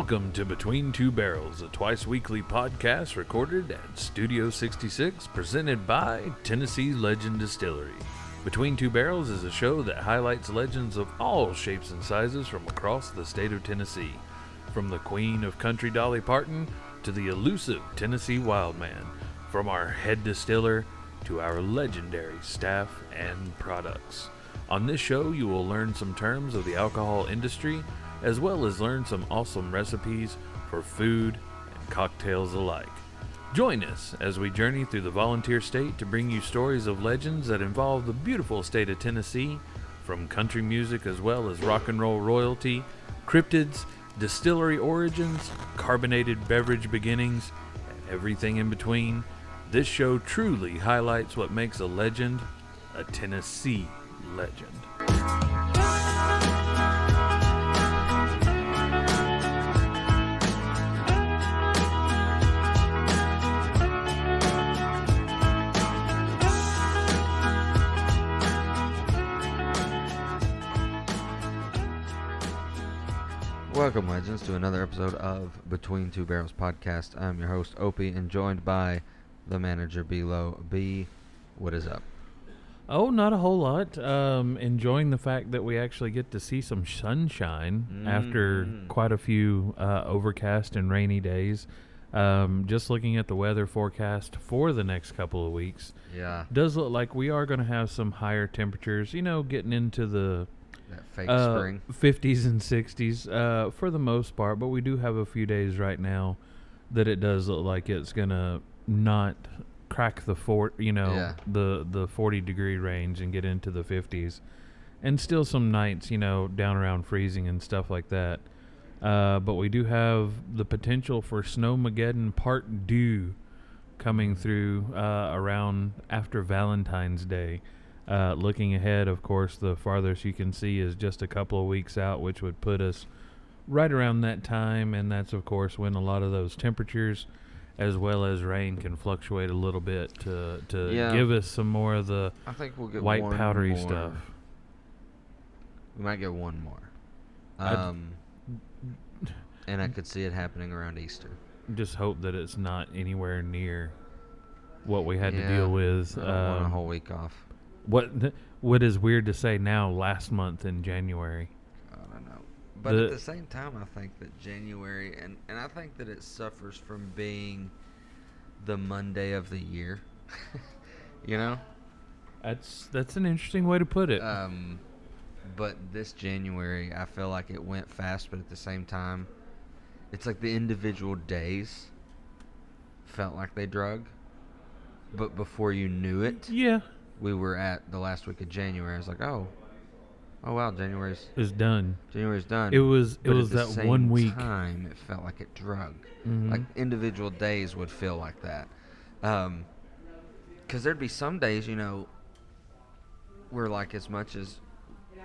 Welcome to Between Two Barrels, a twice weekly podcast recorded at Studio 66, presented by Tennessee Legend Distillery. Between Two Barrels is a show that highlights legends of all shapes and sizes from across the state of Tennessee, from the queen of country Dolly Parton to the elusive Tennessee Wildman, from our head distiller to our legendary staff and products. On this show, you will learn some terms of the alcohol industry as well as learn some awesome recipes for food and cocktails alike. Join us as we journey through the volunteer state to bring you stories of legends that involve the beautiful state of Tennessee, from country music as well as rock and roll royalty, cryptids, distillery origins, carbonated beverage beginnings, and everything in between. This show truly highlights what makes a legend a Tennessee legend. Welcome, legends, to another episode of Between Two Barrels podcast. I'm your host, Opie, and joined by the manager, Below. B, what is up? Oh, not a whole lot. Um, enjoying the fact that we actually get to see some sunshine after Mhm. quite a few uh, overcast and rainy days. Um, just looking at the weather forecast for the next couple of weeks, Yeah, does look like we are going to have some higher temperatures. You know, getting into the that fake uh, spring. 50s and 60s uh, for the most part, but we do have a few days right now that it does look like it's gonna not crack the fort, you know, Yeah. the the 40 degree range and get into the 50s, and still some nights, you know, down around freezing and stuff like that. Uh, but we do have the potential for Snowmageddon Part Two coming through uh, around after Valentine's Day. Uh, looking ahead, of course, the farthest you can see is just a couple of weeks out, which would put us right around that time. And that's, of course, when a lot of those temperatures as well as rain can fluctuate a little bit to, to Yeah. give us some more of the I think we'll get white powdery more. stuff. We might get one more. I'd- Um, and I could see it happening around Easter. Just hope that it's not anywhere near what we had to deal with. I don't want a um, whole week off. What what is weird to say now? Last month in January. I don't know. But The- at the same time, I think that January, and, and I think that it suffers from being the Monday of the year. you know? That's that's an interesting way to put it. Um, but this January, I feel like it went fast, but at the same time, it's like the individual days felt like they drug. But before you knew it, yeah, we were at the last week of January. I was like, oh, oh wow, January's is done. January's done. It was it But at was the that same one week. Time it felt like it drug. Mhm. Like individual days would feel like that. Um, because there'd be some days, you know, where like as much as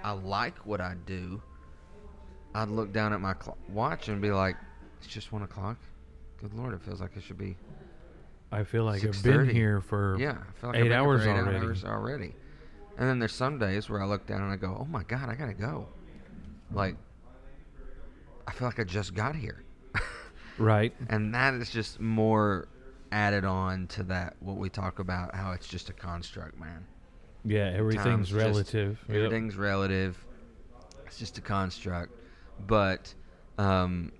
I like what I do, I'd look down at my cl- watch and be like, "It's just one o'clock." Good lord, it feels like it should be. I feel like I've been 6:30. here for Yeah, I feel like eight been here hours for eight already. hours already. And then there's some days where I look down and I go, "Oh my god, I gotta go." Like, I feel like I just got here. right. and that is just more added on to that what we talk about how it's just a construct man Yeah, Time's everything's just- relative. Yep. everything's relative it's just a construct but um,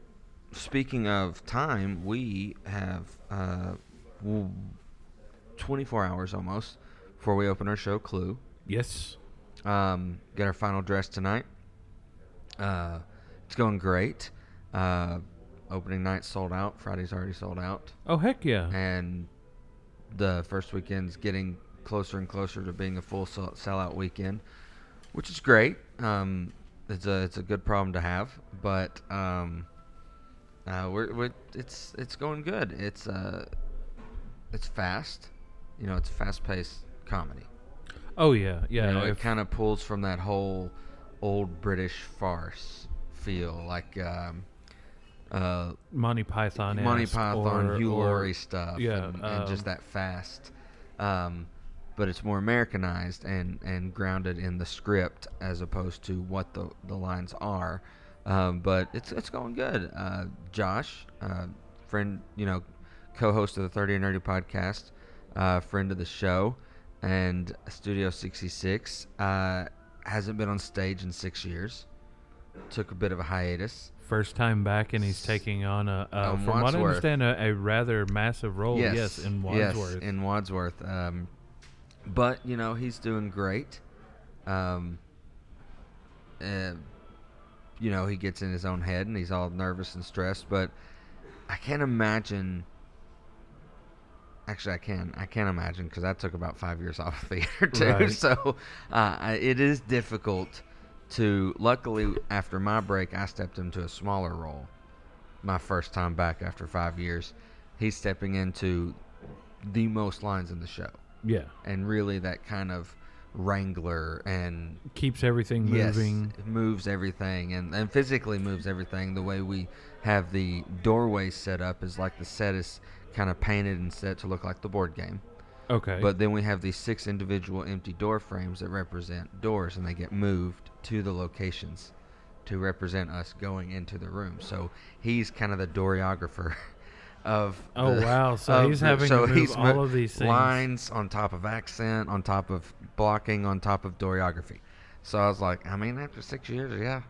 speaking of time we have uh, 24 hours almost before we open our show clue Yes. um, get our final dress tonight. Uh, it's going great. Uh, opening night sold out. Friday's already sold out, Oh heck yeah. and the first weekend's getting closer and closer to being a full sell- sellout weekend, which is great. Um, it's a it's a good problem to have, but um, uh, we're, we're it's it's going good. It's uh, it's fast. You know, it's fast paced comedy. Oh yeah, yeah. You know, it kind of pulls from that whole old British farce feel, like um, uh, Monty Python. Monty Python, or, Hugh Laurie stuff, yeah, and, and just um, that fast. Um, but it's more Americanized and, and grounded in the script as opposed to what the, the lines are. Um, but it's it's going good. Uh, Josh, uh, friend, you know, co-host of the Thirty and Nerdy podcast, uh, friend of the show, and Studio 66, uh, hasn't been on stage in six years. Took a bit of a hiatus. First time back, and he's taking on a, uh, On from what I understand, a, a rather massive role. Yes, in Wadsworth. Yes, in Wadsworth. Um, but you know he's doing great. Um, uh, you know he gets in his own head and he's all nervous and stressed. But I can't imagine. Actually, I can. I can't imagine because that took about five years off of theater too. Right. So uh, it is difficult to. Luckily, after my break, I stepped into a smaller role. My first time back after five years, he's stepping into the most lines in the show, yeah, and really that kind of wrangler and keeps everything moving. Yes, moves everything and, and physically moves everything. The way we have the doorway set up is like the set is kind of painted and set to look like the board game. Okay, But then we have these six individual empty door frames that represent doors and they get moved to the locations to represent us going into the room. So he's kind of the doreographer of Oh, the- wow. So of he's having to so move he's all of these things. lines on top of accent, on top of blocking, on top of doreography. So I was like, I mean, after six years, yeah,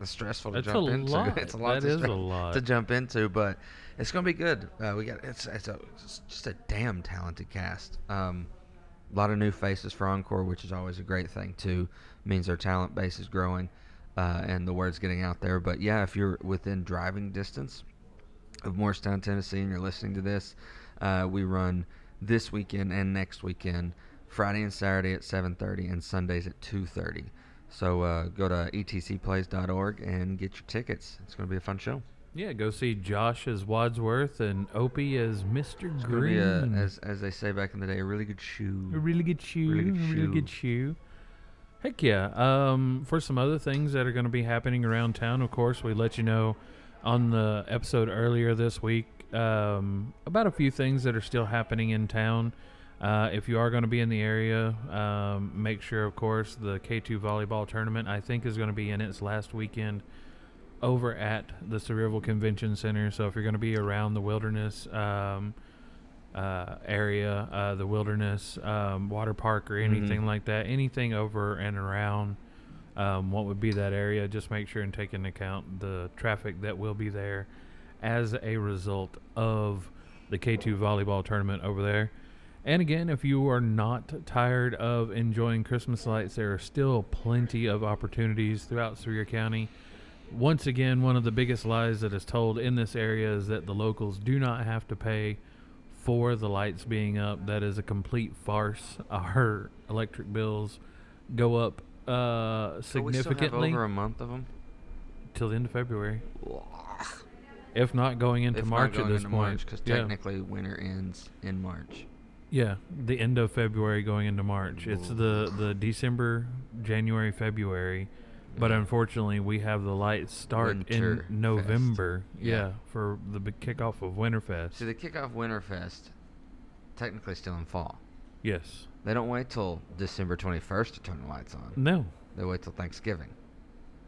it's stressful to That's jump into. lot. It's a lot. That to is a lot. to jump into, but it's gonna be good. Uh, we got it's it's, a, it's just a damn talented cast. Um, a lot of new faces for Encore, which is always a great thing too. Means their talent base is growing, uh, and the word's getting out there. But yeah, if you're within driving distance of Morristown, Tennessee, and you're listening to this, uh, we run this weekend and next weekend, Friday and Saturday at 7:30, and Sundays at 2:30. So uh, go to etcplays.org and get your tickets. It's going to be a fun show. Yeah, go see Josh as Wadsworth and Opie as Mr. It's Green. a, as as they say back in the day, a really good shoe. A really good shoe. Really good a really good shoe. Heck yeah. Um, for some other things that are going to be happening around town, of course, we let you know on the episode earlier this week um, about a few things that are still happening in town. Uh, if you are going to be in the area, um, make sure, of course, the K2 volleyball tournament, I think, is going to be in its last weekend over at the Sevierville Convention Center. So if you're going to be around the wilderness, um, uh, area, uh, the wilderness, um, water park, or anything Mhm. like that, anything over and around um, what would be that area, just make sure and take into account the traffic that will be there as a result of the K2 volleyball tournament over there. And again, if you are not tired of enjoying Christmas lights, there are still plenty of opportunities throughout Sevier County. Once again, one of the biggest lies that is told in this area is that the locals do not have to pay for the lights being up. That is a complete farce. Our electric bills go up uh, So we still have significantly over a month of them. till the end of February, if not going into if March not going at this into point. Because yeah. technically winter ends in March. Yeah, the end of February going into March. It's the the December, January, February, but unfortunately we have the lights start Winter in November. Yeah. Yeah. for the big kickoff of Winterfest. See, the kickoff Winterfest, technically still in fall. yes. They don't wait till December 21st to turn the lights on. No. They wait till Thanksgiving.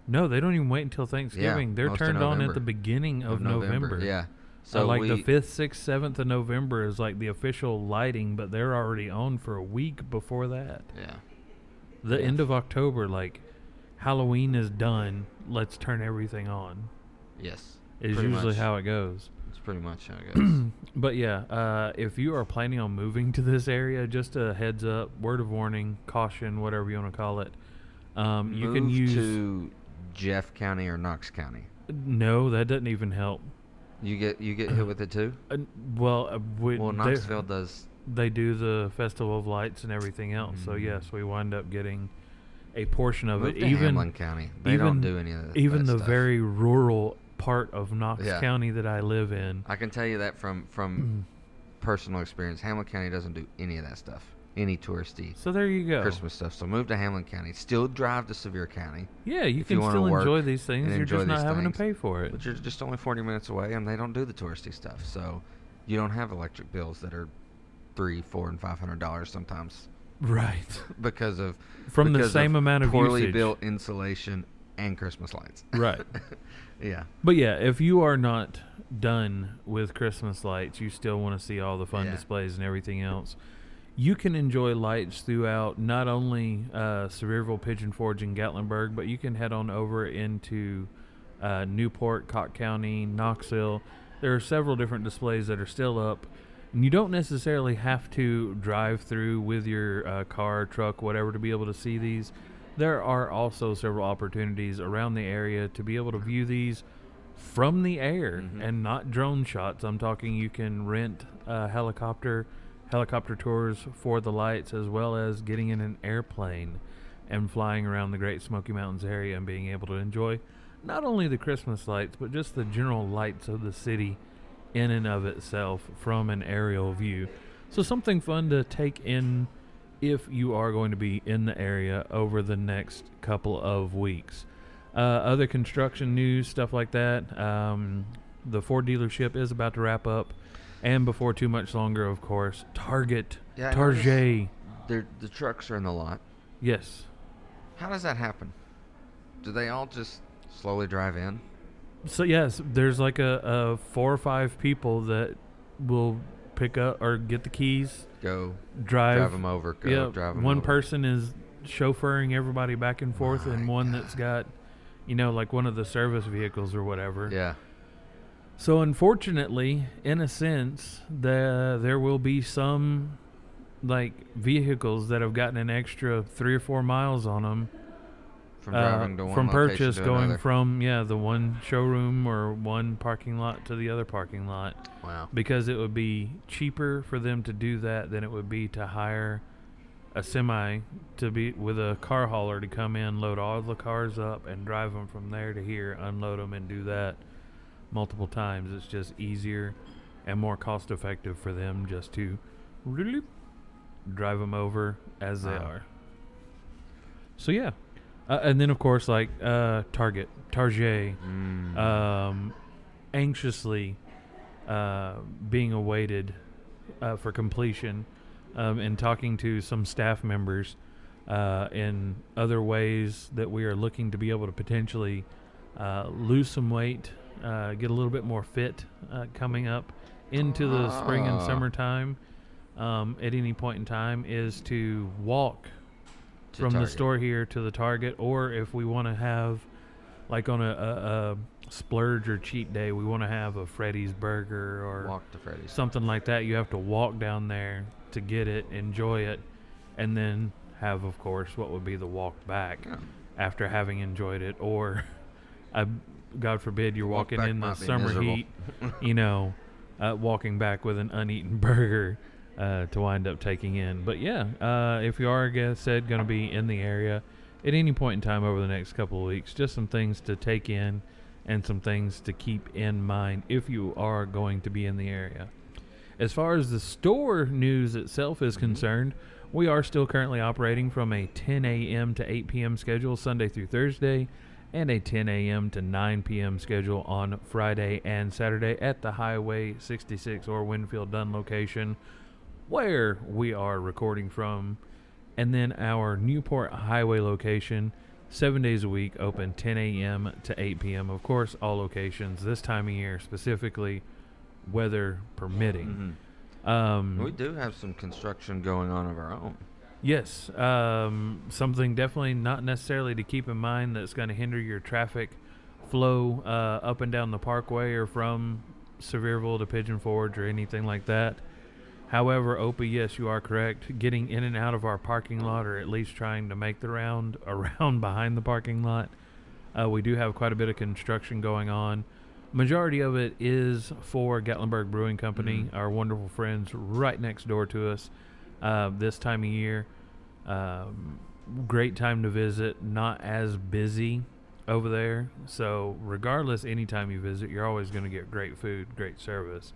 No, they don't even wait until Thanksgiving. Yeah, They're turned on at the beginning of, November. Yeah. So So like we, the fifth, sixth, seventh of November is like the official lighting, but they're already on for a week before that. Yeah. The Yeah. end of October, like Halloween is done. Let's turn everything on. Yes. Is usually much. how it goes. It's pretty much how it goes. But yeah, uh, if you are planning on moving to this area, just a heads up, word of warning, caution, whatever you want to call it. Um, you can use to Jeff County or Knox County. no, that doesn't even help. You get you get hit with it too. Uh, well, uh, we, Well, they- Knoxville does. they do the festival of lights and everything else. So Mhm. yes, we wind up getting a portion of Move it. even Hamblen County. They even don't do any of that. even the stuff. very rural part of Knox Yeah. County that I live in. I can tell you that from from personal experience. Hamblen County doesn't do any of that stuff. Any touristy So there you go. Christmas stuff. So move to Hamblen County. Still drive to Sevier County, Yeah, you if you can still enjoy these things. You're just not having things. to pay for it. but you're just only 40 minutes away, and they don't do the touristy stuff. So you don't have electric bills that are three, four, and five hundred dollars sometimes Right. because of From the same of amount of poorly usage. built insulation and Christmas lights. Right. yeah. But yeah, if you are not done with Christmas lights, you still want to see all the fun Yeah. displays and everything else. You can enjoy lights throughout not only uh, Sevierville, Pigeon Forge, and Gatlinburg, but you can head on over into uh, Newport, Cocke County, Knoxville. There are several different displays that are still up. And you don't necessarily have to drive through with your uh, car, truck, whatever to be able to see these. There are also several opportunities around the area to be able to view these from the air Mhm. and not drone shots. I'm talking you can rent a helicopter, helicopter tours for the lights, as well as getting in an airplane and flying around the Great Smoky Mountains area and being able to enjoy not only the Christmas lights, but just the general lights of the city in and of itself from an aerial view. So something fun to take in if you are going to be in the area over the next couple of weeks. Uh, other construction news, stuff like that. Um, the Ford dealership is about to wrap up, and before too much longer, of course, Target, Yeah, Target. The trucks are in the lot. Yes. How does that happen? Do they all just slowly drive in? So yes, there's like a, a four or five people that will pick up or get the keys, Go drive, drive them over. Go yeah, drive them one over. person is chauffeuring everybody back and forth, and My one that's got, you know, like one of the service vehicles or whatever. Yeah. So unfortunately, in a sense, the there will be some like vehicles that have gotten an extra three or four miles on them From uh, driving to one from purchase to going another. from yeah the one showroom or one parking lot to the other parking lot Wow. because it would be cheaper for them to do that than it would be to hire a semi to be with a car hauler to come in, load all the cars up, and drive them from there to here, unload them, and do that multiple times. It's just easier and more cost effective for them just to drive them over as they Wow. are. So yeah, uh, and then of course like uh, Target, Target Mm. um, anxiously uh, being awaited uh, for completion um, and talking to some staff members uh, in other ways that we are looking to be able to potentially uh, lose some weight, uh, get a little bit more fit uh, coming up into the spring and Ah. summertime um, at any point in time is to walk From the store here to the Target, or if we want to have, like on a, a, a splurge or cheat day, we want to have a Freddy's burger or Walk to Freddy's. something like that. You have to walk down there to get it, enjoy it, and then have, of course, what would be the walk back Yeah. after having enjoyed it, or, God forbid, you're Walk walking in the summer heat, you know, uh, walking back with an uneaten burger uh, to wind up taking in. But yeah, uh, if you are, like I said, going to be in the area at any point in time over the next couple of weeks, just some things to take in and some things to keep in mind if you are going to be in the area. As far as the store news itself is concerned, we are still currently operating from a 10 a.m. to 8 p.m. schedule Sunday through Thursday and a 10 a.m. to 9 p.m. schedule on Friday and Saturday at the Highway 66 or Winfield Dunn location where we are recording from. And then our Newport Highway location, seven days a week, open 10 a.m. to 8 p.m. Of course, all locations this time of year, specifically weather permitting. Um, We do have some construction going on of our own. Yes, um, something definitely not necessarily to keep in mind that's going to hinder your traffic flow uh, up and down the parkway or from Sevierville to Pigeon Forge or anything like that. However, Opie, yes, you are correct. Getting in and out of our parking lot, or at least trying to make the round around behind the parking lot, uh, we do have quite a bit of construction going on. Majority of it is for Gatlinburg Brewing Company, Mhm. our wonderful friends right next door to us. Uh, this time of year, um, great time to visit. Not as busy over there, so regardless, anytime you visit, you're always going to get great food, great service.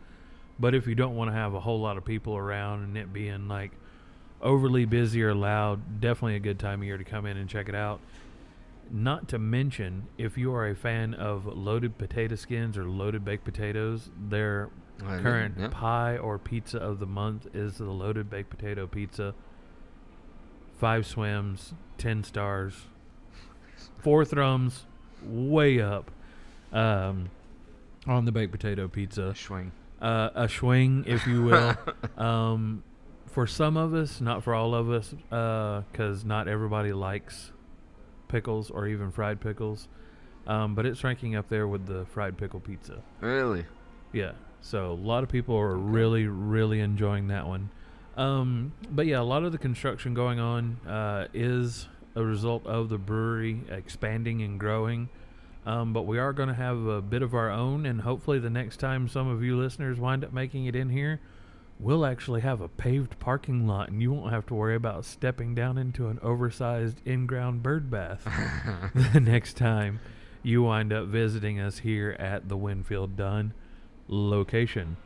But if you don't want to have a whole lot of people around and it being like overly busy or loud, definitely a good time of year to come in and check it out. Not to mention, if you are a fan of loaded potato skins or loaded baked potatoes, their I do, current yeah. pie or pizza of the month is the loaded baked potato pizza. Five swims, ten stars, four thrums, way up um, on the baked potato pizza. Swing. Uh, a swing, if you will. um, for some of us, not for all of us, because not everybody likes pickles or even fried pickles. Um, but it's ranking up there with the fried pickle pizza. Really? Yeah. So a lot of people are Okay. really, really enjoying that one. Um, but yeah, a lot of the construction going on uh, is a result of the brewery expanding and growing. Um, but we are going to have a bit of our own, and hopefully, the next time some of you listeners wind up making it in here, we'll actually have a paved parking lot, and you won't have to worry about stepping down into an oversized in-ground bird bath the next time you wind up visiting us here at the Winfield Dunn location.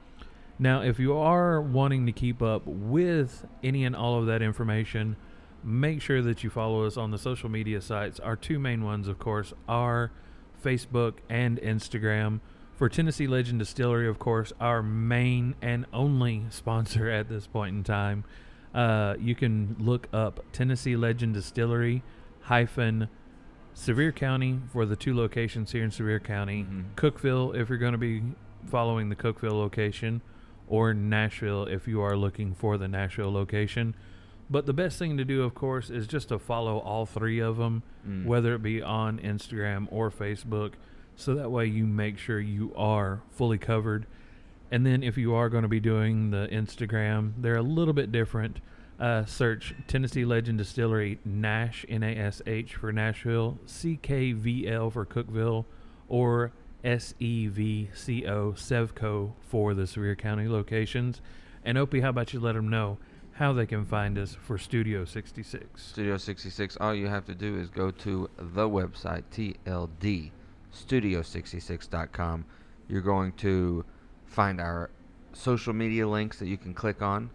Now, if you are wanting to keep up with any and all of that information, make sure that you follow us on the social media sites. Our two main ones, of course, are Facebook and Instagram. For Tennessee Legend Distillery, of course, our main and only sponsor at this point in time. Uh, you can look up Tennessee Legend Distillery hyphen Sevier County for the two locations here in Sevier County. Mhm. Cookeville, if you're going to be following the Cookeville location, or Nashville, if you are looking for the Nashville location. But the best thing to do, of course, is just to follow all three of them, Mm. whether it be on Instagram or Facebook, so that way you make sure you are fully covered. And then if you are going to be doing the Instagram, they're a little bit different. Uh, search Tennessee Legend Distillery Nash N A S H for Nashville, C K V L for Cookeville, or S E V C O Sevco for the Sevier County locations. And Opie, how about you let them know how they can find us for Studio 66? Studio 66, all you have to do is go to the website, tldstudio66.com. You're going to find our social media links that you can click on.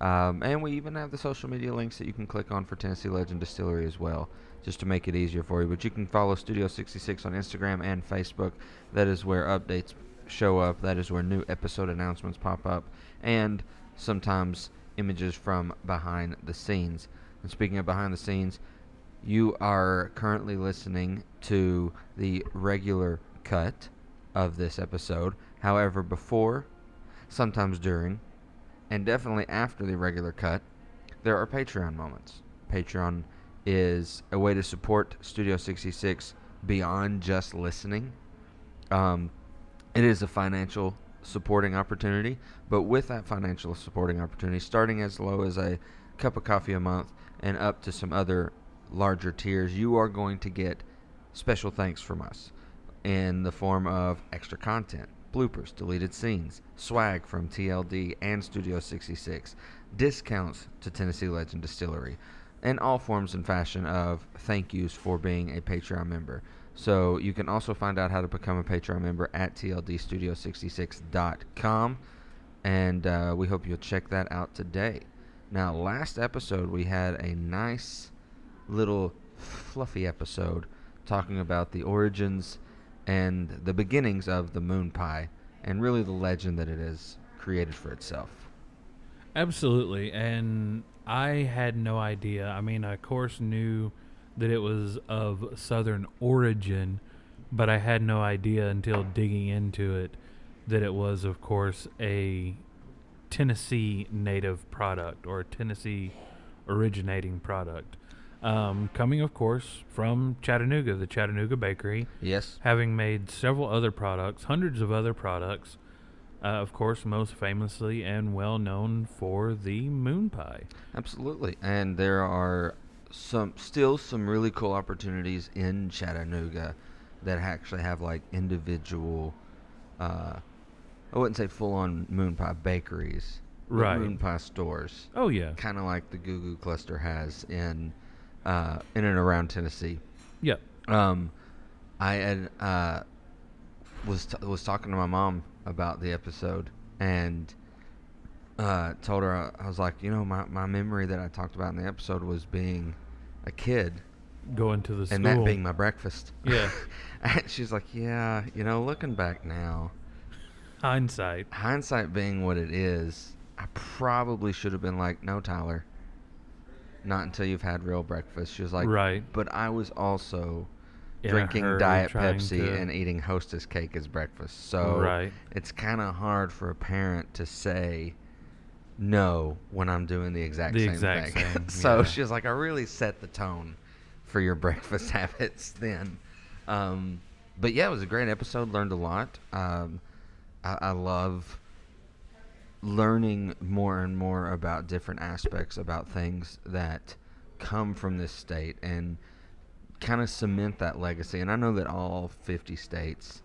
Um, and we even have the social media links that you can click on for Tennessee Legend Distillery as well, just to make it easier for you. But you can follow Studio 66 on Instagram and Facebook. That is where updates show up, that is where new episode announcements pop up, and sometimes images from behind the scenes. And speaking of behind the scenes, you are currently listening to the regular cut of this episode. However, before, sometimes during, and definitely after the regular cut, there are Patreon moments. Patreon is a way to support Studio 66 beyond just listening. Um, it is a financial supporting opportunity, but with that financial supporting opportunity, starting as low as a cup of coffee a month and up to some other larger tiers, you are going to get special thanks from us in the form of extra content, bloopers, deleted scenes, swag from TLD and Studio 66, discounts to Tennessee Legend Distillery, and all forms and fashion of thank yous for being a Patreon member. So you can also find out how to become a Patreon member at tldstudio66.com, and uh, we hope you'll check that out today. Now, last episode we had a nice little fluffy episode talking about the origins and the beginnings of the moon pie and really the legend that it has created for itself. Absolutely. And I had no idea. I mean, I, of course, knew that it was of Southern origin, but I had no idea until digging into it that it was, of course, a Tennessee native product or a Tennessee originating product. Um, coming, of course, from Chattanooga, the Chattanooga Bakery, Yes. having made several other products, hundreds of other products. Uh, of course, most famously and well known for the moon pie. Absolutely. And there are some still some really cool opportunities in Chattanooga that actually have like individual uh I wouldn't say full on moon pie bakeries. Right. Moon pie stores. Oh yeah, Kind of like the Goo Goo Cluster has in uh in and around Tennessee. yep. Um, I had uh, was t- was talking to my mom about the episode and uh, told her I, I was like, you know, my, my memory that I talked about in the episode was being a kid Going to the school and that being my breakfast. Yeah. and she's like, yeah, you know, looking back now, hindsight. hindsight being what it is, I probably should have been like, no, Tyler. Not until you've had real breakfast. She was like, Right. But I was also in drinking Diet Pepsi and eating Hostess cake as breakfast. So Right. it's kind of hard for a parent to say no when I'm doing the exact The same exact thing. same, so yeah. she was like, I really set the tone for your breakfast habits then. Um, but yeah, it was a great episode. Learned a lot. Um, I, I love learning more and more about different aspects about things that come from this state and kind of cement that legacy. And I know that all 50 states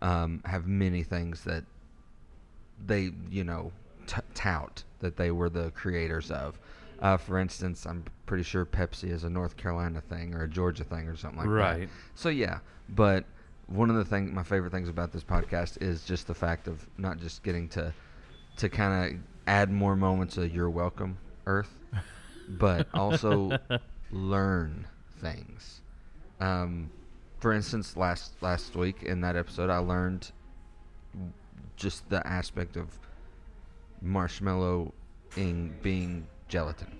um, have many things that they, you know, t- tout that they were the creators of. Uh, for instance, I'm pretty sure Pepsi is a North Carolina thing or a Georgia thing or something like that. Right. So yeah, but one of the things, my favorite things about this podcast is just the fact of not just getting to to kind of add more moments of "You're welcome, Earth," but also learn things. Um, for instance, last last week in that episode, I learned just the aspect of marshmallow in being gelatin,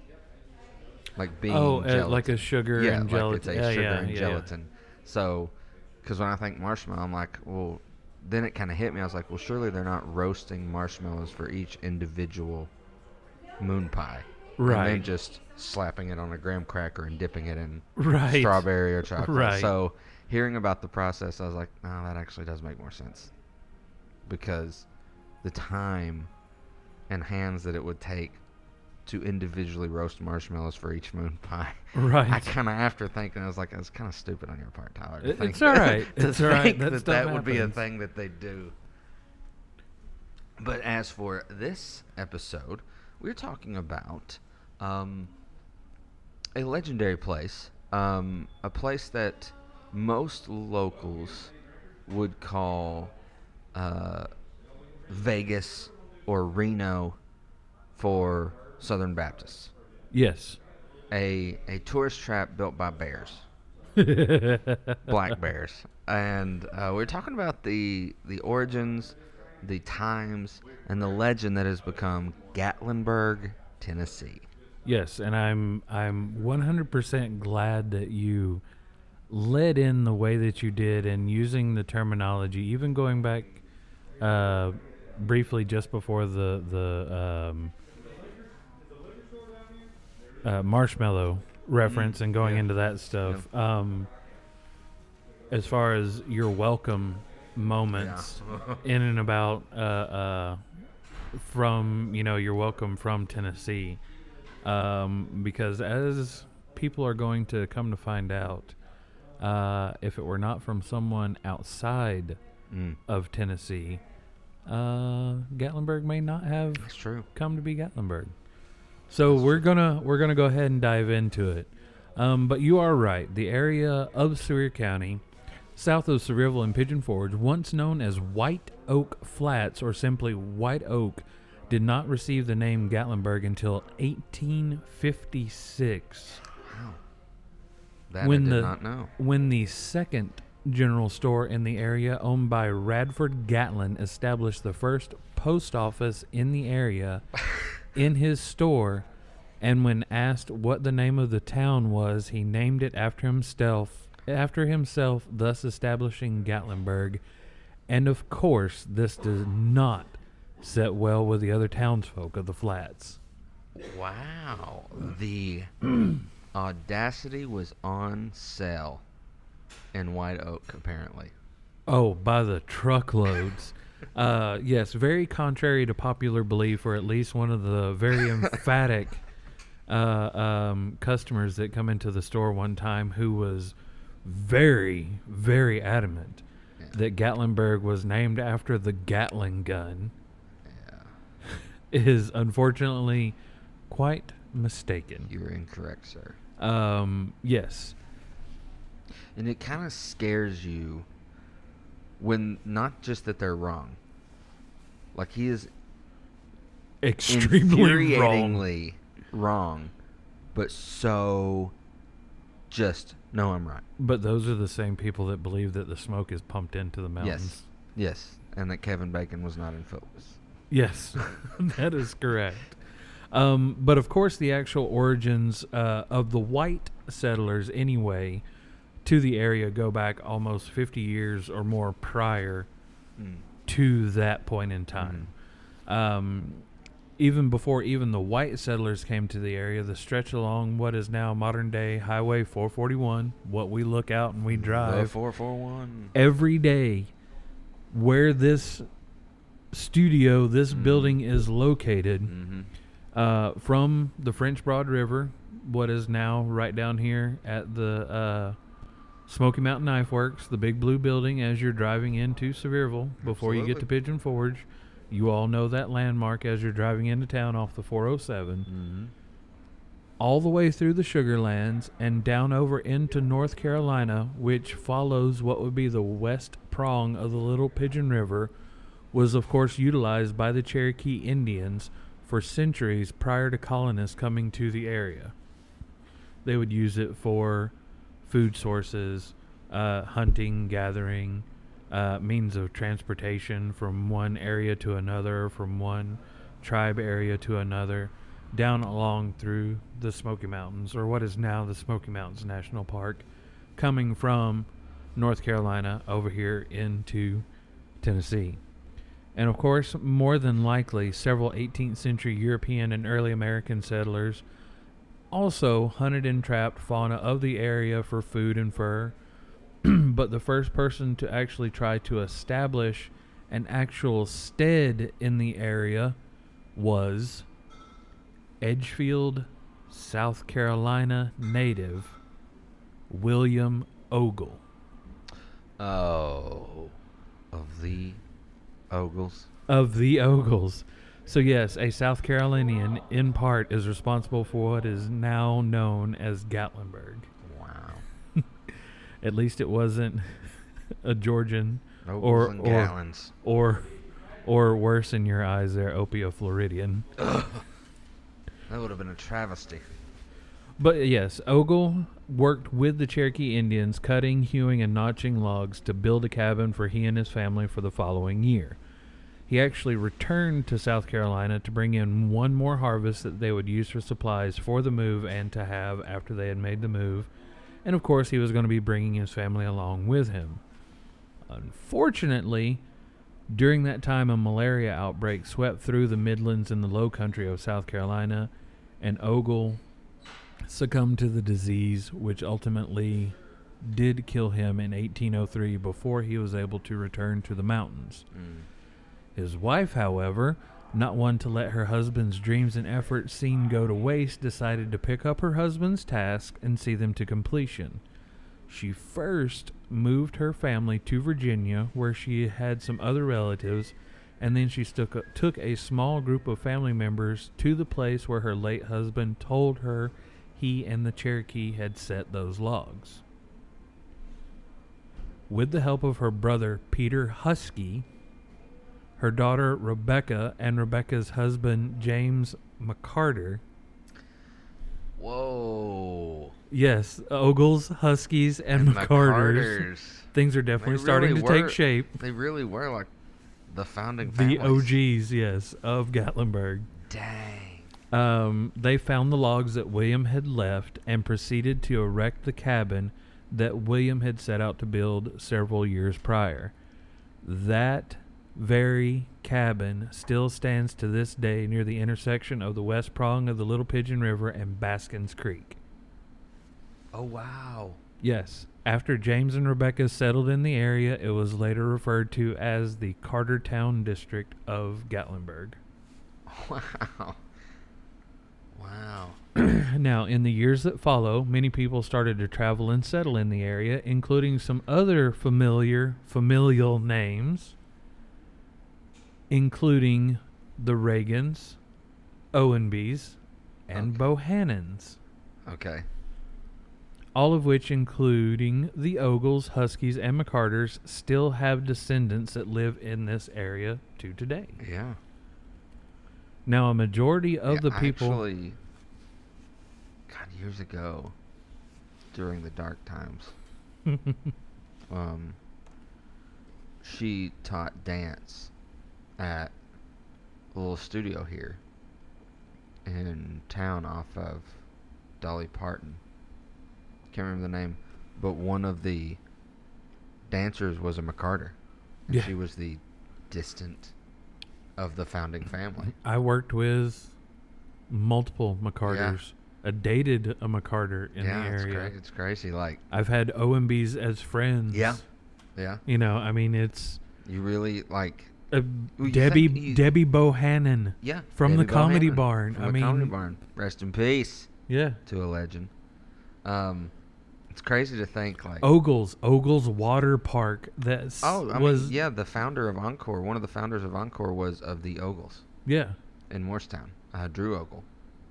like being oh, uh, like a sugar yeah, and like gelatin. it's a yeah, sugar yeah, and gelatin. So, because when I think marshmallow, I'm like, well, then it kind of hit me. I was like, well, surely they're not roasting marshmallows for each individual moon pie, right? and then just slapping it on a graham cracker and dipping it in Right. strawberry or chocolate. Right. So, hearing about the process, I was like, no, that actually does make more sense because the time and hands that it would take to individually roast marshmallows for each moon pie. Right. I kind of after thinking, I was like, that's kind of stupid on your part, Tyler. It- it's all right. It's all right. that that would be a thing that they do. But as for this episode, we're talking about um, a legendary place, um, a place that most locals would call uh, Vegas or Reno for Southern Baptists. Yes. A a tourist trap built by bears, black bears, and uh, we're talking about the the origins, the times, and the legend that has become Gatlinburg, Tennessee. Yes, and I'm I'm 100% glad that you led in the way that you did and using the terminology, even going back uh, briefly just before the the um, uh, marshmallow reference and going yeah. into that stuff. Um, as far as your welcome moments in and about uh, uh, from you know you're welcome from Tennessee um, because as people are going to come to find out uh, if it were not from someone outside Mm, of Tennessee uh, Gatlinburg may not have that's true. come to be Gatlinburg so we're gonna we're gonna go ahead and dive into it um, but you are right the area of Sevier County south of Sevierville and Pigeon Forge, once known as White Oak Flats or simply White Oak, did not receive the name Gatlinburg until 1856, Wow. That When I did the- not know. when the second general store in the area, owned by Radford Gatlin, established the first post office in the area in his store. And when asked what the name of the town was, he named it after himself, after himself, thus establishing Gatlinburg. And of course, this does not set well with the other townsfolk of the flats. Wow. The audacity was on sale in White Oak, apparently. Oh, by the truckloads. uh, yes, very contrary to popular belief, or at least one of the very emphatic uh, um, customers that come into the store one time who was very, very adamant Yeah. that Gatlinburg was named after the Gatling gun Yeah. is unfortunately quite mistaken. You were incorrect, sir. Um, yes. And it kind of scares you when not just that they're wrong. Like he is Extremely wrong. wrong, but so just no, I'm right. But those are the same people that believe that the smoke is pumped into the mountains. Yes, yes, and that Kevin Bacon was not in focus. Yes, that is correct. Um, but of course, the actual origins uh, of the white settlers, anyway, to the area go back almost 50 years or more prior Mm. to that point in time. Um, even before even the white settlers came to the area, the stretch along what is now modern day Highway 441, what we look out and we drive four four one. every day, where this studio, this Mm. building is located, Mm-hmm. uh, from the French Broad River, what is now right down here at the uh, Smoky Mountain Knife Works, the big blue building as you're driving into Sevierville before you get to Pigeon Forge. You all know that landmark as you're driving into town off the 407. Mm-hmm. All the way through the Sugarlands and down over into North Carolina, which follows what would be the west prong of the Little Pigeon River, was of course utilized by the Cherokee Indians for centuries prior to colonists coming to the area. They would use it for food sources, uh, hunting, gathering, uh, means of transportation from one area to another, from one tribe area to another, down along through the Smoky Mountains, or what is now the Smoky Mountains National Park, coming from North Carolina over here into Tennessee. And of course, more than likely, several 18th century European and early American settlers also hunted and trapped fauna of the area for food and fur. but the first person to actually try to establish an actual stead in the area was Edgefield, South Carolina native William Ogle. Oh, of the Ogles. of the Ogles. So yes, a South Carolinian in part is responsible for what is now known as Gatlinburg. Wow. At least it wasn't a Georgian Or- or- Gatlins. or or worse in your eyes there, Opio Floridian. That would have been a travesty. But yes, Ogle worked with the Cherokee Indians, cutting, hewing, and notching logs to build a cabin for he and his family for the following year. He actually returned to South Carolina to bring in one more harvest that they would use for supplies for the move and to have after they had made the move. And of course, he was going to be bringing his family along with him. Unfortunately, during that time, a malaria outbreak swept through the Midlands and the low country of South Carolina, and Ogle succumbed to the disease, which ultimately did kill him in 1803 before he was able to return to the mountains. Mm. His wife, however, not one to let her husband's dreams and efforts seen go to waste, decided to pick up her husband's task and see them to completion. She first moved her family to Virginia, where she had some other relatives, and then she took a, took a small group of family members to the place where her late husband told her he and the Cherokee had set those logs. With the help of her brother Peter Huskey, her daughter Rebecca, and Rebecca's husband James McCarter, Whoa. yes, Ogles, Huskeys, and, And McCarters. McCarters. Things are definitely starting to take shape. They really were like the founding The. OGs, yes, of Gatlinburg. Dang. Um, they found the logs that William had left and proceeded to erect the cabin that William had set out to build several years prior. That very cabin still stands to this day near the intersection of the west prong of the Little Pigeon River and Baskins Creek. Oh wow. Yes. After James and Rebecca settled in the area, it was later referred to as the Cartertown district of Gatlinburg. Wow. Wow. now, in the years that follow, many people started to travel and settle in the area, including some other familiar familial names, including the Reagans, Ownbys, and Okay. Bohannons. Okay. all of which, including the Ogles, Huskeys, and McCarters, still have descendants that live in this area to today. Yeah. Now, a majority of Yeah, the people. Actually, God, years ago, during the dark times, um, she taught dance at a little studio here in town off of Dolly Parton. Can't remember the name. but one of the dancers was a McCarter. Yeah. She was the distant of the founding family. I worked with multiple McCarters. I uh, dated a McCarter in yeah, the it's, area. cra- it's crazy. Like, I've had Ownbys as friends. Yeah. yeah, You know, I mean, it's you really like, uh, Debbie think Debbie Bohannon. yeah, From the Debbie Comedy Bohannon Barn. From I the Comedy mean- Barn. Rest in peace Yeah. to a legend. Um, it's crazy to think like. Ogles, Ogles Water Park. That's Oh, I was mean, yeah, the founder of Encore, one of the founders of Encore was of the Ogles yeah. in Morristown. Uh, Drew Ogle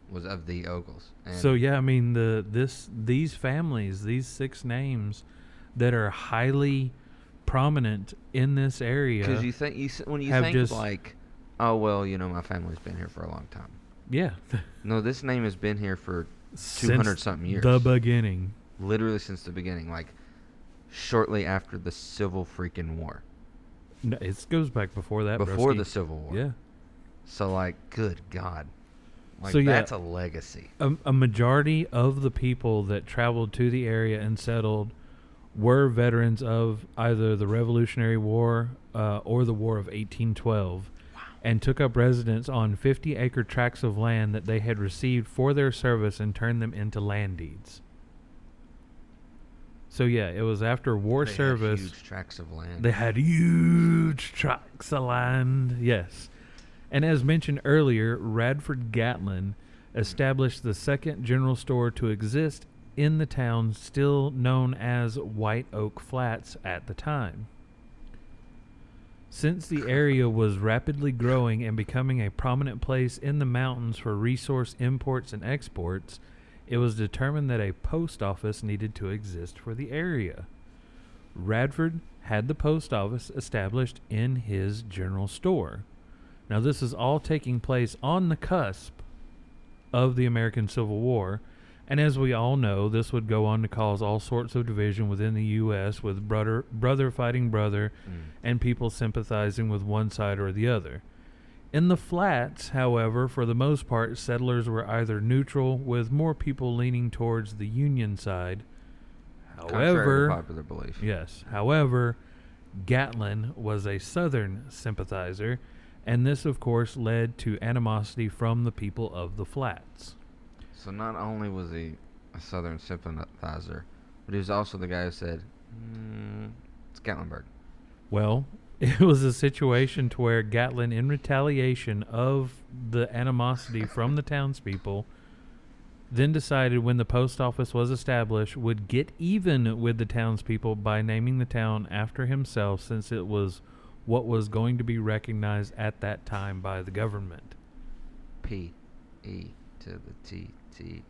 was of the Ogles. And So yeah, I mean the this these families, these six names that are highly prominent in this area. because you think you when you think just- like, oh well, you know, my family's been here for a long time. yeah, No, this name has been here for 200 something years. The beginning. literally since the beginning, like shortly after the Civil freaking War, No, it goes back before that. before broski. the Civil War. Yeah. So like, good God, like So, yeah. that's a legacy. A, a majority of the people that traveled to the area and settled were veterans of either the Revolutionary War uh, or the War of 1812 and took up residence on 50 acre tracts of land that they had received for their service and turned them into land deeds. So, yeah, it was after war They had service. huge tracts of land. They had huge tracts of land, yes. And as mentioned earlier, Radford Gatlin established the second general store to exist in the town, still known as White Oak Flats at the time. Since the area was rapidly growing and becoming a prominent place in the mountains for resource imports and exports, it was determined that a post office needed to exist for the area. Radford had the post office established in his general store. Now, this is all taking place on the cusp of the American Civil War, and as we all know, this would go on to cause all sorts of division within the U.S., with brother, brother fighting brother, Mm. and people sympathizing with one side or the other. In the flats, however, for the most part, settlers were either neutral, with more people leaning towards the Union side. However, popular belief. Yes. However, Gatlin was a Southern sympathizer, and this, of course, led to animosity from the people of the flats. So not only was he a Southern sympathizer, but he was also the guy who said, mm, "It's Gatlinburg." Well, it was a situation to where Gatlin, in retaliation of the animosity from the townspeople, then decided when the post office was established would get even with the townspeople by naming the town after himself since it was what was going to be recognized at that time by the government. P E to the T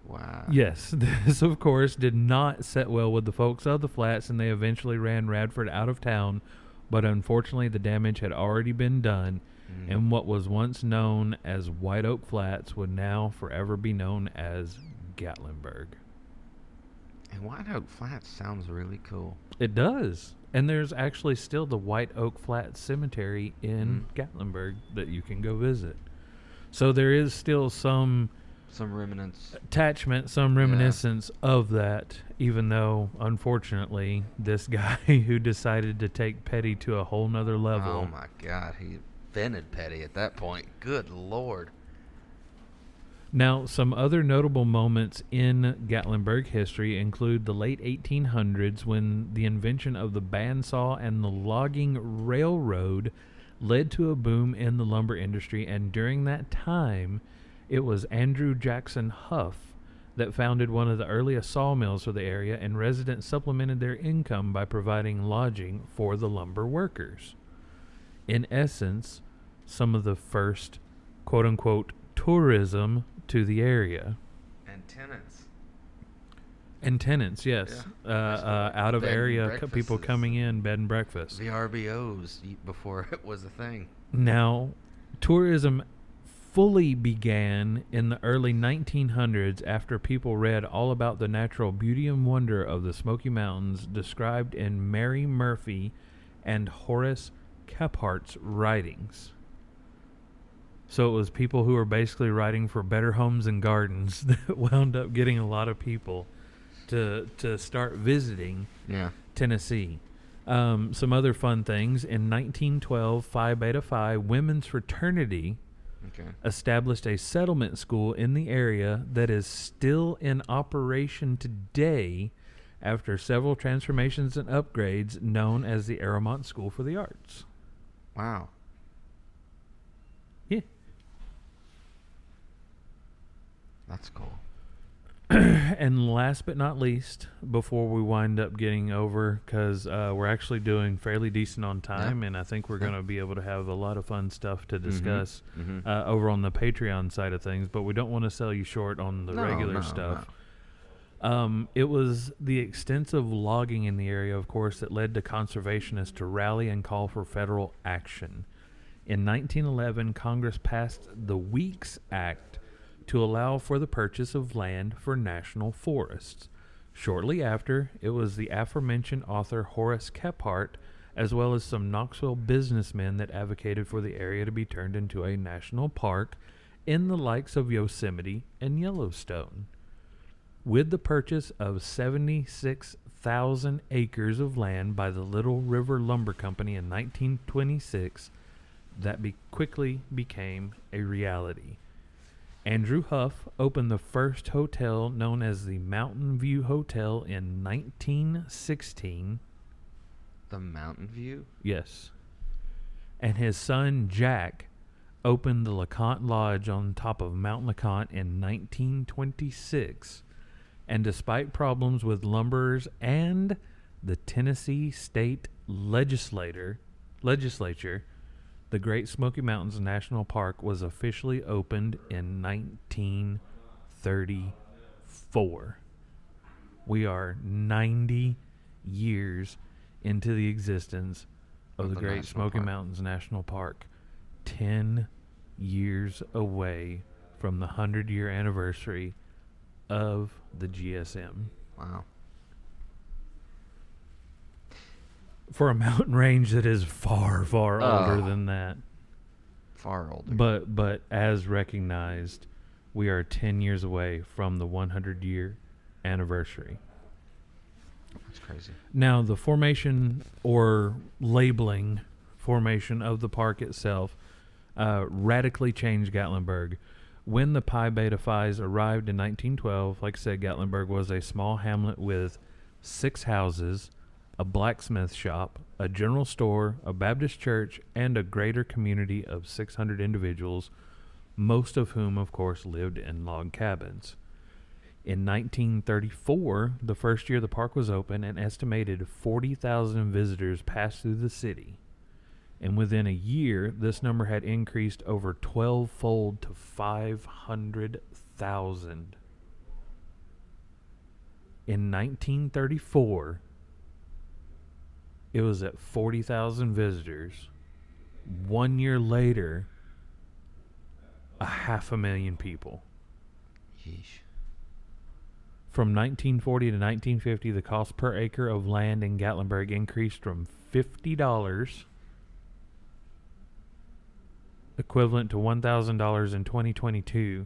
Y. Yes, this of course did not set well with the folks of the flats, and they eventually ran Radford out of town. But unfortunately, the damage had already been done, Mm. and what was once known as White Oak Flats would now forever be known as Gatlinburg. And White Oak Flats sounds really cool. It does, and there's actually still the White Oak Flats Cemetery in Mm. Gatlinburg that you can go visit. So there is still some Some remnants. attachment, some Yeah. reminiscence of that, even though, unfortunately, this guy who decided to take Petty to a whole nother level. Oh my God, he invented Petty at that point. Good Lord. Now, some other notable moments in Gatlinburg history include the late 1800s when the invention of the bandsaw and the logging railroad led to a boom in the lumber industry, and during that time, it was Andrew Jackson Huff that founded one of the earliest sawmills for the area, and residents supplemented their income by providing lodging for the lumber workers. In essence, some of the first quote unquote tourism to the area. And tenants. And tenants, yes. Yeah. Uh, uh, out of area, co- people coming in, bed and breakfast. The RBOs before it was a thing. Now, tourism fully began in the early 1900s after people read all about the natural beauty and wonder of the Smoky Mountains described in Mary Murfree and Horace Kephart's writings. So it was people who were basically writing for better homes and gardens that wound up getting a lot of people. to to start visiting Yeah. Tennessee. Um, some other fun things in 1912, Pi Beta Phi Women's Fraternity Okay. established a settlement school in the area that is still in operation today after several transformations and upgrades known as the Arrowmont School for the Arts. Wow. Yeah. That's cool. and last but not least, before we wind up getting over, because uh, we're actually doing fairly decent on time, and I think we're Yeah. going to be able to have a lot of fun stuff to discuss Mhm. uh, over on the Patreon side of things, but we don't want to sell you short on the No, regular no, stuff. Um, it was the extensive logging in the area, of course, that led to conservationists to rally and call for federal action. In 1911, Congress passed the Weeks Act to allow for the purchase of land for national forests. Shortly after, it was the aforementioned author Horace Kephart, as well as some Knoxville businessmen, that advocated for the area to be turned into a national park in the likes of Yosemite and Yellowstone. With the purchase of 76,000 acres of land by the Little River Lumber Company in 1926, that be- quickly became a reality. Andrew Huff opened the first hotel known as the Mountain View Hotel in 1916. The Mountain View. Yes. And his son Jack opened the LeConte Lodge on top of Mount LeConte in 1926. And despite problems with lumberers and the Tennessee state legislator legislature, the Great Smoky Mountains National Park was officially opened in 1934. We are 90 years into the existence of Of the, the Great national Smoky park. Mountains National Park. 10 years away from the 100 year anniversary of the GSM. Wow. For a mountain range that is far, far older Oh. than that. Far older. But but as recognized, we are 10 years away from the 100 year anniversary. That's crazy. Now, the formation or labeling formation of the park itself uh, radically changed Gatlinburg. When the Pi Beta Phi's arrived in 1912, like I said, Gatlinburg was a small hamlet with six houses, a blacksmith shop, a general store, a Baptist church, and a greater community of 600 individuals, most of whom, of course, lived in log cabins. In 1934, the first year the park was open, an estimated 40,000 visitors passed through the city. And within a year, this number had increased over 12 fold to 500,000. In 1934, it was at 40,000 visitors. One year later, a half a million people. Yeesh. From 1940 to 1950, the cost per acre of land in Gatlinburg increased from $50, equivalent to $1,000 in 2022,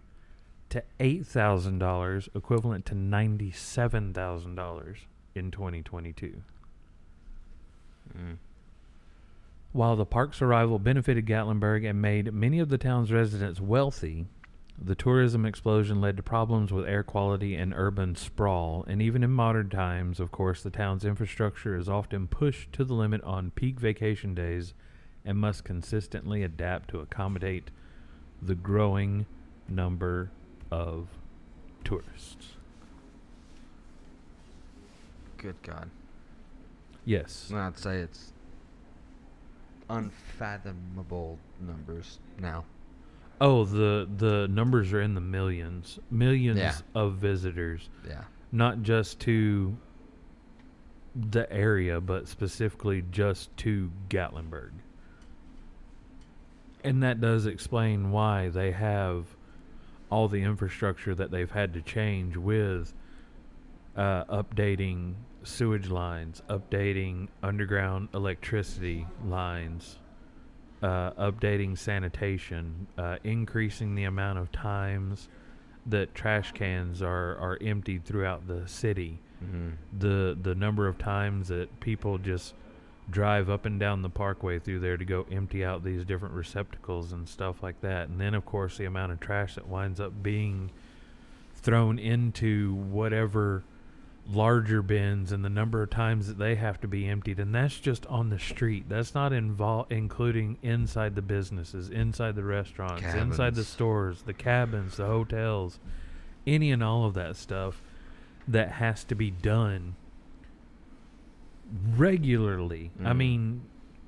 to $8,000, equivalent to $97,000 in 2022. Mm. While the park's arrival benefited Gatlinburg and made many of the town's residents wealthy, the tourism explosion led to problems with air quality and urban sprawl, and even in modern times, of course, the town's infrastructure is often pushed to the limit on peak vacation days and must consistently adapt to accommodate the growing number of tourists. Good God. Yes. I'd say it's unfathomable numbers now. Oh, the the numbers are in the millions, millions Yeah. of visitors. Yeah. not just to the area, but specifically just to Gatlinburg. And that does explain why they have all the infrastructure that they've had to change with uh, updating sewage lines, updating underground electricity lines, uh, updating sanitation, uh, increasing the amount of times that trash cans are, are emptied throughout the city. Mhm. the the number of times that people just drive up and down the parkway through there to go empty out these different receptacles and stuff like that. And then of course the amount of trash that winds up being thrown into whatever larger bins and the number of times that they have to be emptied and that's just on the street. That's not invol- including inside the businesses inside the restaurants inside the stores the cabins the hotels any and all of that stuff that has to be done regularly. I Mhm. mean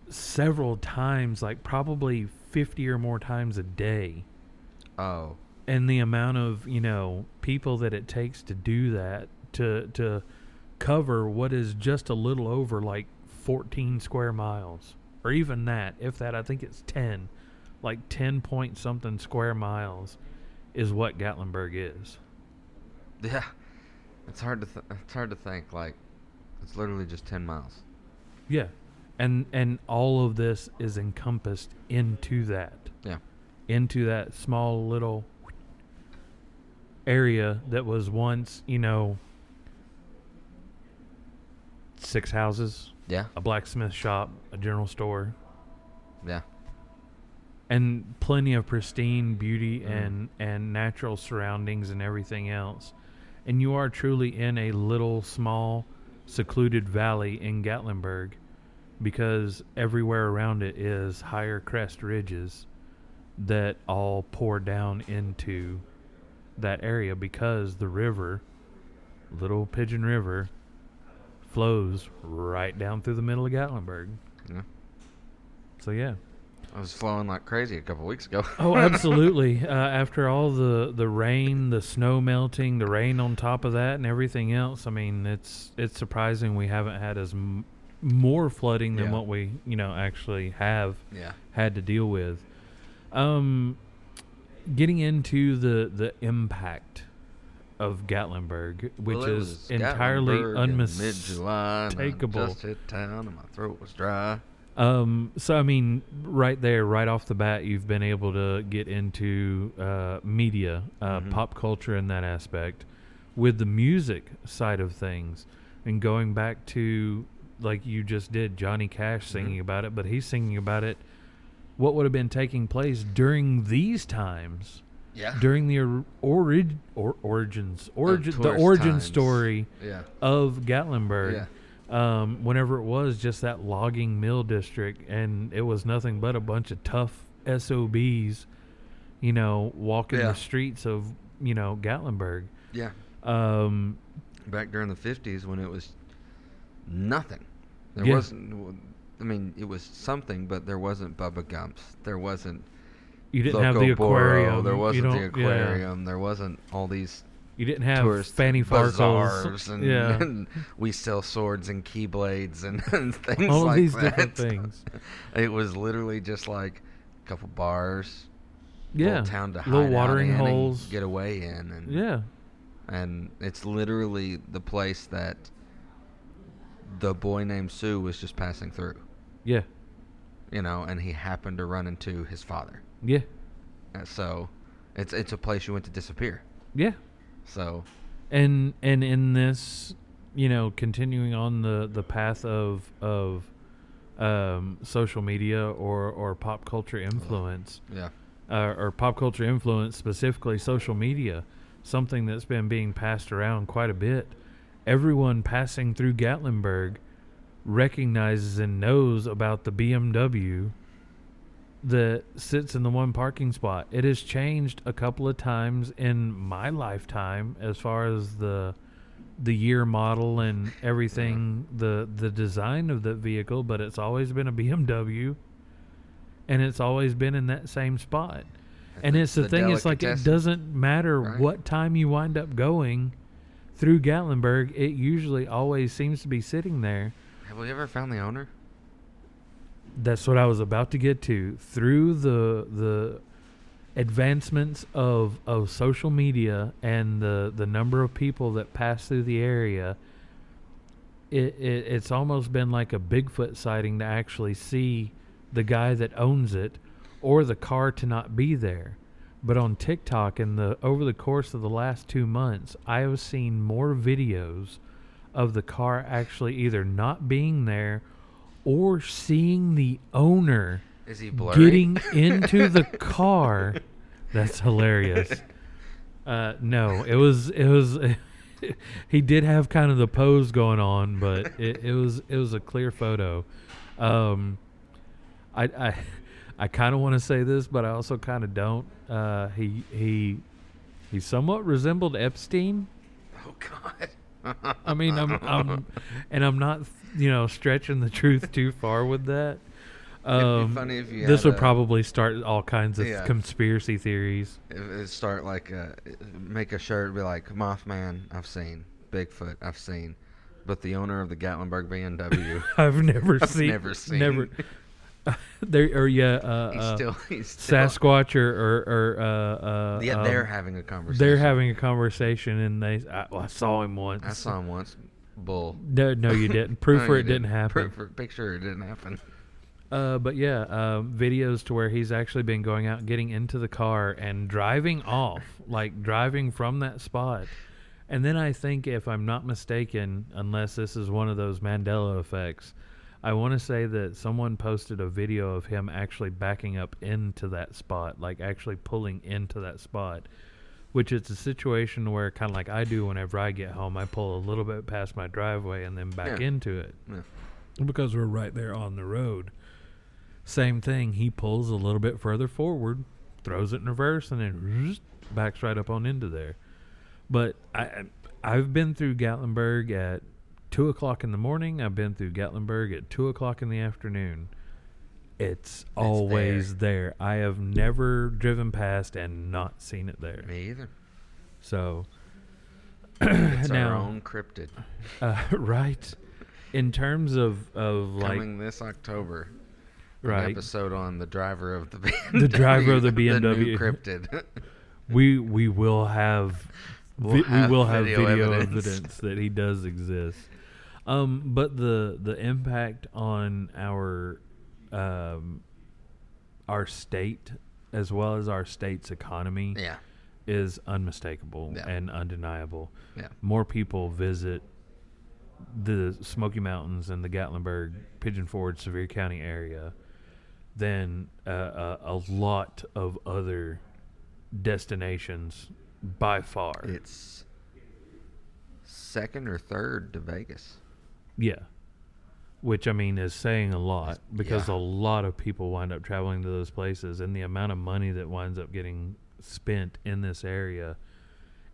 several times like probably 50 or more times a day. Oh, and the amount of you know people that it takes to do that to to cover what is just a little over like 14 square miles or even that if that i think it's 10 like 10 point something square miles is what gatlinburg is yeah. It's hard to th- it's hard to think like it's literally just ten miles. yeah and and all of this is encompassed into that Yeah. into that small little area that was once you know six houses Yeah. a blacksmith shop, a general store, Yeah. and plenty of pristine beauty Mhm. and and natural surroundings and everything else. And you are truly in a little small secluded valley in Gatlinburg because everywhere around it is higher crest ridges that all pour down into that area because the river, Little Pigeon River, flows right down through the middle of Gatlinburg. Yeah. So yeah. I was flowing like crazy a couple weeks ago. Oh, absolutely. uh, after all the the rain, the snow melting, the rain on top of that, and everything else, I mean, it's it's surprising we haven't had as m- more flooding than Yeah. what we you know actually have yeah. had to deal with. Um, getting into the the impact of Gatlinburg, which Well, is entirely unmistakable. Just hit town and my throat was dry. Um, so I mean, right there, right off the bat, you've been able to get into uh, media, uh, Mhm. pop culture in that aspect, with the music side of things, and going back to like you just did, Johnny Cash singing Mhm. about it, but he's singing about it. What would have been taking place during these times, Yeah. during the or, orig, or, origins, origin, the origin times. story Yeah. of Gatlinburg Yeah. um, whenever it was just that logging mill district, and it was nothing but a bunch of tough SOBs, you know, walking the streets of, you know, Gatlinburg. Yeah. Um, Back during the 50s when it was nothing. There wasn't. I mean, it was something, but there wasn't Bubba Gumps. There wasn't. You didn't have the Loco Boro, aquarium. There wasn't the don't- yeah. aquarium. There wasn't all these You didn't have tourist Fanny and, yeah. and we sell swords and keyblades and, and things All like these that. different things. It was literally just like a couple bars, Yeah. little town to Little hide watering out in and holes. get away in, and Yeah. and it's literally the place that the boy named Sue was just passing through, Yeah. you know, and he happened to run into his father. Yeah. Uh, So, it's it's a place you went to disappear. Yeah. So, and and in this you know continuing on the the path of of um social media or or pop culture influence yeah, uh, or pop culture influence specifically social media something that's been being passed around quite a bit everyone passing through gatlinburg recognizes and knows about the bmw that sits in the one parking spot. It has changed a couple of times in my lifetime as far as the the year model and everything, the the design of the vehicle, but it's always been a BMW and it's always been in that same spot. And it's the, thing is like it doesn't matter right? what time you wind up going through Gatlinburg, it usually always seems to be sitting there. Have we ever found the owner? That's what I was about to get to. Through the the advancements of of social media and the the number of people that pass through the area, it, it it's almost been like a Bigfoot sighting to actually see the guy that owns it or the car to not be there. But on TikTok in the over the course of the last 2 months, I have seen more videos of the car actually either not being there or seeing the owner Is he blurry? getting into the car. That's hilarious. Uh, no, it was it was. he did have kind of the pose going on, but it, it was it was a clear photo. Um, I I I kind of want to say this, but I also kind of don't. Uh, he he he somewhat resembled Epstein. oh God. I mean, I'm, I'm and I'm not, you know, stretching the truth too far with that. Um, funny if you this would a- probably start all kinds of Yeah. conspiracy theories. It, start like uh, make a shirt be like Mothman I've seen Bigfoot I've seen, but the owner of the Gatlinburg BMW I've never I've seen, never seen. never. there or yeah, uh, he's uh, still he's still Sasquatch or or, or uh, uh, yeah um, they're having a conversation. they're having a conversation, and they I, well, I saw him once. I saw him once. Bull. No, no, you didn't. Proof No, for you it didn't happen. Proof for picture it didn't happen. Uh, but yeah, um, videos to where he's actually been going out, getting into the car, and driving off, like driving from that spot. And then I think, if I'm not mistaken, unless this is one of those Mandela effects, I want to say that someone posted a video of him actually backing up into that spot, like actually pulling into that spot. Which is a situation where, kind of like I do whenever I get home, I pull a little bit past my driveway and then back Yeah. into it Yeah. because we're right there on the road. Same thing. He pulls a little bit further forward, throws it in reverse, and then backs right up on into there. But I, I've been through Gatlinburg at two o'clock in the morning. I've been through Gatlinburg at two o'clock in the afternoon. It's always there. I have never driven past and not seen it there. Me either. So It's now, our own cryptid. uh, right? In terms of of like Coming this October. An right, episode on the driver of the BMW. The driver of the BMW. cryptid. we we will have We'll vi- we will have video video, evidence. evidence. that he does exist. Um, but the the impact on our um, our state as well as our state's economy yeah. is unmistakable Yeah. and undeniable. Yeah. More people visit the Smoky Mountains and the Gatlinburg, Pigeon Forge, Sevier County area than uh, a, a lot of other destinations by far. It's second or third to Vegas. Yeah. Which I mean is saying a lot because Yeah. a lot of people wind up traveling to those places and the amount of money that winds up getting spent in this area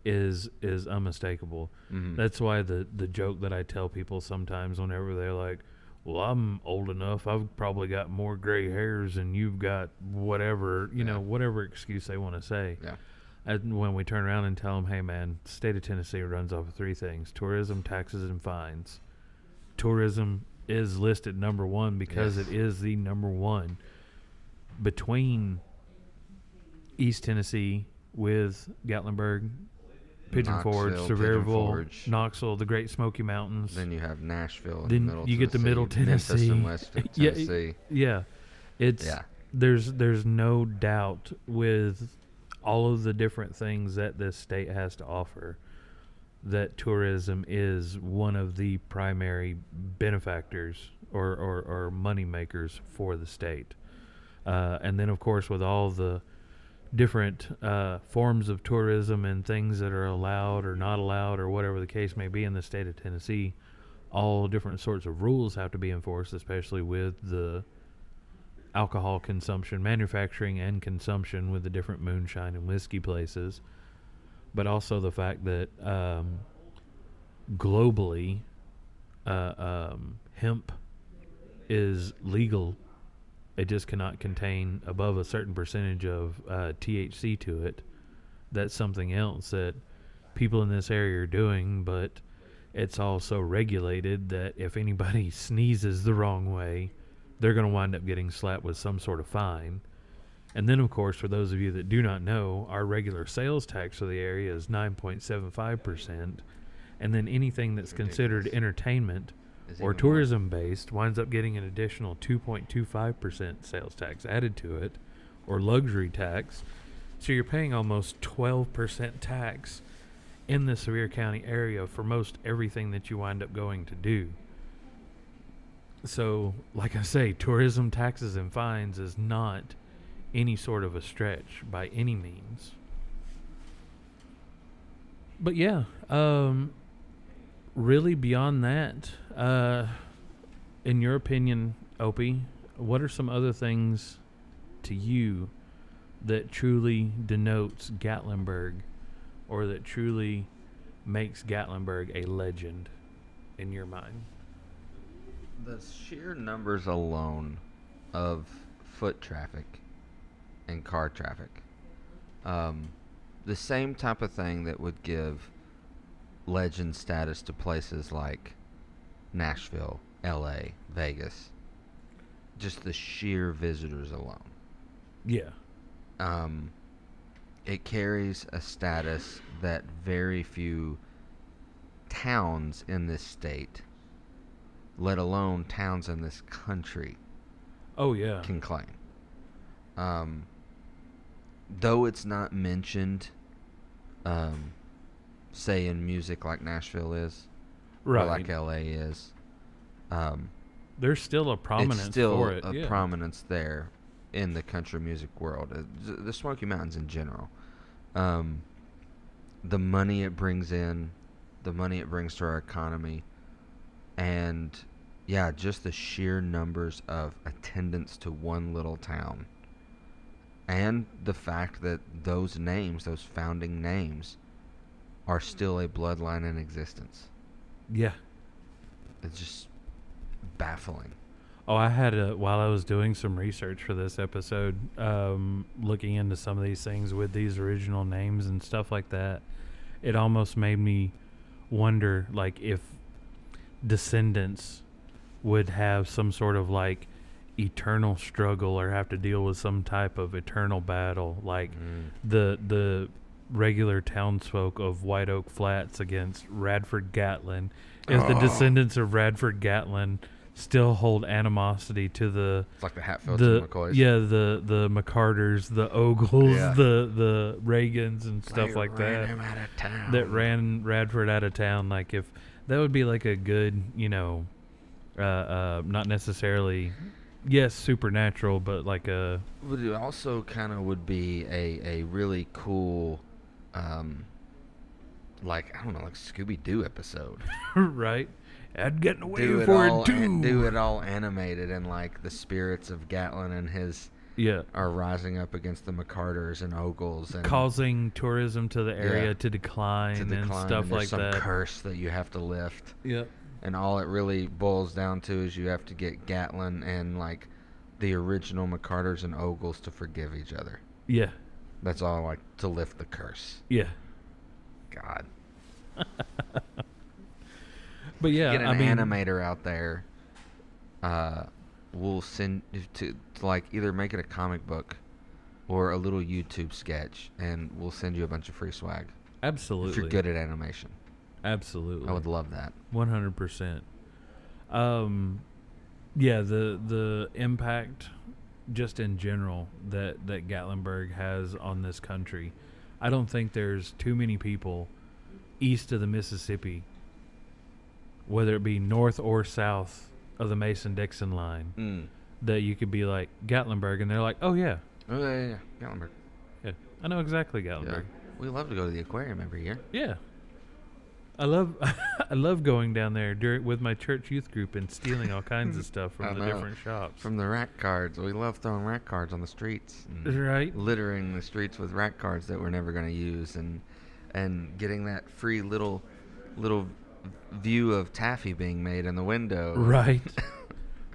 is is unmistakable. Mhm. That's why the the joke that I tell people sometimes whenever they're like, "Well, I'm old enough. I've probably got more gray hairs than you've got whatever, you Yeah. know, whatever excuse they want to say." Yeah. And when we turn around and tell them, "Hey, man, state of Tennessee runs off of three things: tourism, taxes, and fines." Tourism is listed number one because Yes. it is the number one between East Tennessee with Gatlinburg, Pigeon Forge, Knoxville, Sevierville, Knoxville, the Great Smoky Mountains. Then you have Nashville. Then middle you get the Middle Memphis Tennessee. and West Yeah, Tennessee. yeah, it's Yeah. there's there's no doubt with all of the different things that this state has to offer that tourism is one of the primary benefactors or, or, or money makers for the state. Uh, and then, of course, with all the different uh, forms of tourism and things that are allowed or not allowed or whatever the case may be in the state of Tennessee, all different sorts of rules have to be enforced, especially with the alcohol consumption, manufacturing and consumption with the different moonshine and whiskey places, but also the fact that um, globally, uh, um, hemp is legal. It just cannot contain above a certain percentage of uh, THC to it. That's something else that people in this area are doing, but it's also regulated that if anybody sneezes the wrong way, they're going to wind up getting slapped with some sort of fine. And then, of course, for those of you that do not know, our regular sales tax for the area is 9.75%. And then anything that's considered entertainment Is or tourism based winds up getting an additional 2.25% sales tax added to it, or luxury tax. So you're paying almost 12% tax in the Sevier County area for most everything that you wind up going to do. So, like I say, tourism taxes and fines is not any sort of a stretch by any means. But yeah, um, really beyond that, uh, in your opinion, Opie, what are some other things to you that truly denotes Gatlinburg or that truly makes Gatlinburg a legend in your mind? The sheer numbers alone of foot traffic and car traffic. Um, the same type of thing that would give legend status to places like Nashville, LA, Vegas. Just the sheer visitors alone. Yeah. Um, it carries a status that very few towns in this state, let alone towns in this country, Oh yeah. can claim. Um, though it's not mentioned, um, say in music like Nashville is, right. or like LA is, um, There's still a prominence it's still it. a yeah. prominence there in the country music world. Uh, the Smoky Mountains in general. Um, the money it brings in, the money it brings to our economy, and yeah, just the sheer numbers of attendance to one little town. And the fact that those names, those founding names, are still a bloodline in existence. yeah. It's just baffling. Oh, I had a while I was doing some research for this episode, um, looking into some of these things with these original names and stuff like that. It almost made me wonder, like, if descendants would have some sort of like eternal struggle or have to deal with some type of eternal battle, like the the regular townsfolk of White Oak Flats against Radford Gatlin. If the Oh. descendants of Radford Gatlin still hold animosity to the It's like the Hatfields the and McCoys. yeah the the McCarters, the Ogles, Yeah. the the Reagans and stuff They like ran that him out of town. that ran Radford out of town. Like if that would be like a good, you know, uh, uh, not necessarily, yes, supernatural, but like a But it also kind of would be a, a really cool, um, like I don't know, like Scooby Doo episode. right. I'd get away do it for all, it too. do it all animated, and like the spirits of Gatlin and his Yeah. are rising up against the McCarters and Ogles and Causing tourism to the area Yeah. to decline, to and stuff and like some that. curse that you have to lift. Yep. And all it really boils down to is you have to get Gatlin and like the original McCarters and Ogles to forgive each other. Yeah. That's all like to lift the curse. Yeah. God, But yeah, get an I mean, animator out there. Uh, we'll send to, to like either make it a comic book or a little YouTube sketch, and we'll send you a bunch of free swag absolutely. if you're good at animation. Absolutely. I would love that. One hundred percent. Um, yeah the the impact, just in general that that Gatlinburg has on this country, I don't think there's too many people east of the Mississippi, whether it be north or south of the Mason Dixon line, Mm. that you could be like Gatlinburg, and they're like, oh yeah, Oh yeah, yeah, yeah. Gatlinburg. yeah, I know exactly Yeah. Gatlinburg. We love to go to the aquarium every year. Yeah. I love I love going down there during with my church youth group and stealing all kinds of stuff I from the know. different shops. From the rack cards, we love throwing rack cards on the streets. and right? Littering the streets with rack cards that we're never going to use, and and getting that free little little view of taffy being made in the window. Right.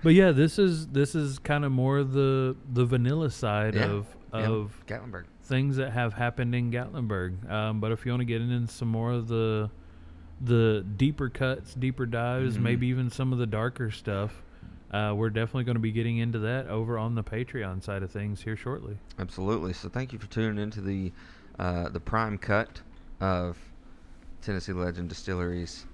But yeah, this is this is kind of more the the vanilla side Yeah. of Yeah. of Gatlinburg. things that have happened in Gatlinburg. Um, but if you want to get into some more of the the deeper cuts, deeper dives, Mhm. maybe even some of the darker stuff, uh, we're definitely going to be getting into that over on the Patreon side of things here shortly. Absolutely. So thank you for tuning into the uh, the prime cut of Tennessee Legend Distilleries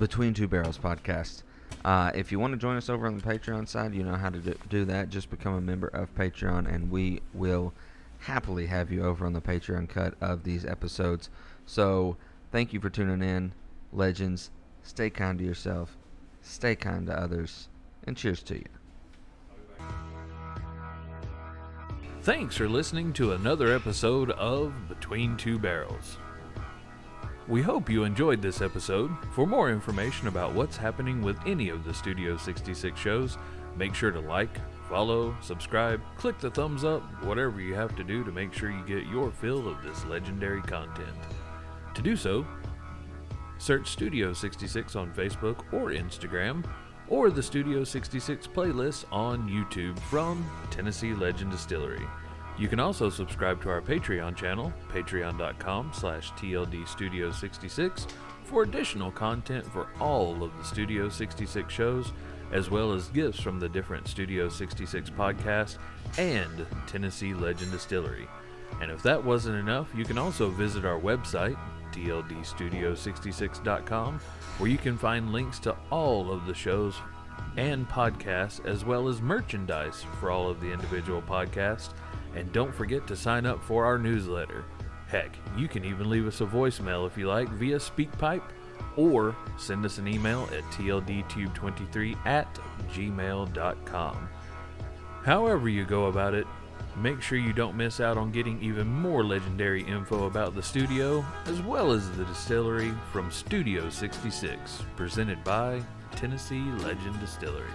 Between Two Barrels podcast. Uh, if you want to join us over on the Patreon side, you know how to do, do that. Just become a member of Patreon, and we will happily have you over on the Patreon cut of these episodes. So Thank you for tuning in, legends. Stay kind to yourself, stay kind to others, and cheers to you. Thanks for listening to another episode of Between Two Barrels. We hope you enjoyed this episode. For more information about what's happening with any of the Studio 66 shows, make sure to like, follow, subscribe, click the thumbs up, whatever you have to do to make sure you get your fill of this legendary content. To do so, search Studio 66 on Facebook or Instagram, or the Studio 66 playlist on YouTube from Tennessee Legend Distillery. You can also subscribe to our Patreon channel, patreon.com slash tldstudio66, for additional content for all of the Studio 66 shows, as well as gifts from the different Studio 66 podcasts and Tennessee Legend Distillery. And if that wasn't enough, you can also visit our website, tldstudio66.com, where you can find links to all of the shows and podcasts, as well as merchandise for all of the individual podcasts. And don't forget to sign up for our newsletter. Heck, you can even leave us a voicemail if you like via SpeakPipe or send us an email at tldtube23 at gmail.com. However, you go about it, make sure you don't miss out on getting even more legendary info about the studio as well as the distillery from Studio 66, presented by Tennessee Legend Distillery.